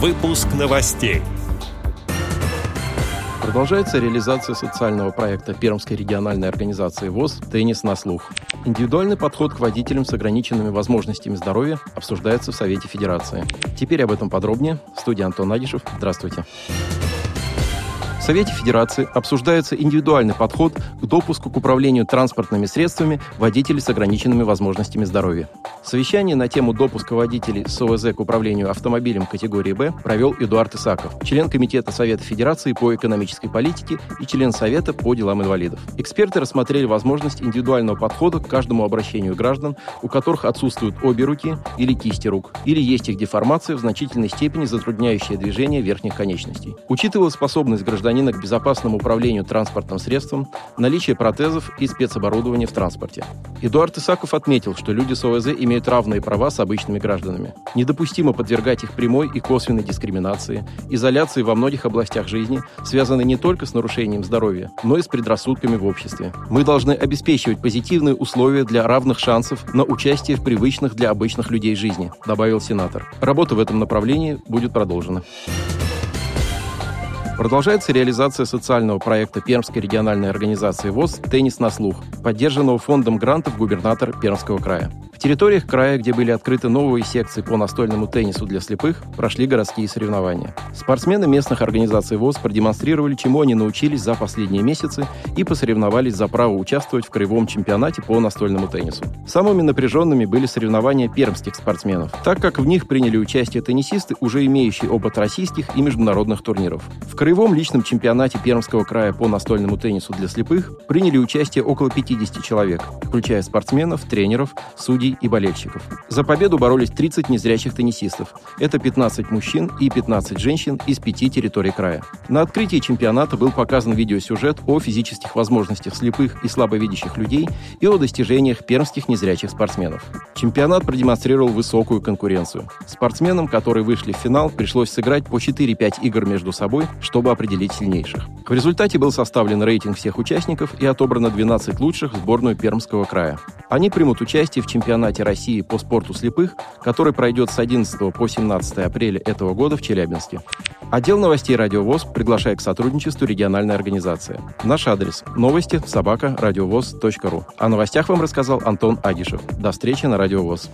Выпуск новостей. Продолжается реализация социального проекта Пермской региональной организации ВОЗ «Теннис на слух». Индивидуальный подход к водителям с ограниченными возможностями здоровья обсуждается в Совете Федерации. Теперь об этом подробнее. В студии Антон Агишев. Здравствуйте. Здравствуйте. Совете Федерации обсуждается индивидуальный подход к допуску к управлению транспортными средствами водителей с ограниченными возможностями здоровья. Совещание на тему допуска водителей с ОВЗ к управлению автомобилем категории «Б» провел Эдуард Исаков, член Комитета Совета Федерации по экономической политике и член Совета по делам инвалидов. Эксперты рассмотрели возможность индивидуального подхода к каждому обращению граждан, у которых отсутствуют обе руки или кисти рук, или есть их деформация в значительной степени затрудняющая движение верхних конечностей. Учитывая способность гражданина гражданина к безопасному управлению транспортным средством, наличие протезов и спецоборудования в транспорте. Эдуард Исаков отметил, что люди с ОВЗ имеют равные права с обычными гражданами. Недопустимо подвергать их прямой и косвенной дискриминации, изоляции во многих областях жизни, связанной не только с нарушением здоровья, но и с предрассудками в обществе. Мы должны обеспечивать позитивные условия для равных шансов на участие в привычных для обычных людей жизни, добавил сенатор. Работа в этом направлении будет продолжена. Продолжается реализация социального проекта Пермской региональной организации ВОЗ «Теннис на слух», поддержанного фондом грантов губернатор Пермского края. Территориях края, где были открыты новые секции по настольному теннису для слепых, прошли городские соревнования. Спортсмены местных организаций ВОЗ продемонстрировали, чему они научились за последние месяцы и посоревновались за право участвовать в краевом чемпионате по настольному теннису. Самыми напряженными были соревнования пермских спортсменов, так как в них приняли участие теннисисты, уже имеющие опыт российских и международных турниров. В краевом личном чемпионате Пермского края по настольному теннису для слепых приняли участие около 50 человек, включая спортсменов, тренеров, судей судей и болельщиков. За победу боролись 30 незрячих теннисистов. Это 15 мужчин и 15 женщин из пяти территорий края. На открытии чемпионата был показан видеосюжет о физических возможностях слепых и слабовидящих людей и о достижениях пермских незрячих спортсменов. Чемпионат продемонстрировал высокую конкуренцию. Спортсменам, которые вышли в финал, пришлось сыграть по 4-5 игр между собой, чтобы определить сильнейших. В результате был составлен рейтинг всех участников и отобрано 12 лучших в сборную Пермского края. Они примут участие в чемпионате России по спорту слепых, который пройдет с 11 по 17 апреля этого года в Челябинске. Отдел новостей «Радио ВОЗ» приглашает к сотрудничеству региональной организации. Наш адрес – новости собака радиовоз.ру. О новостях вам рассказал Антон Агишев. До встречи на «Радио ВОЗ».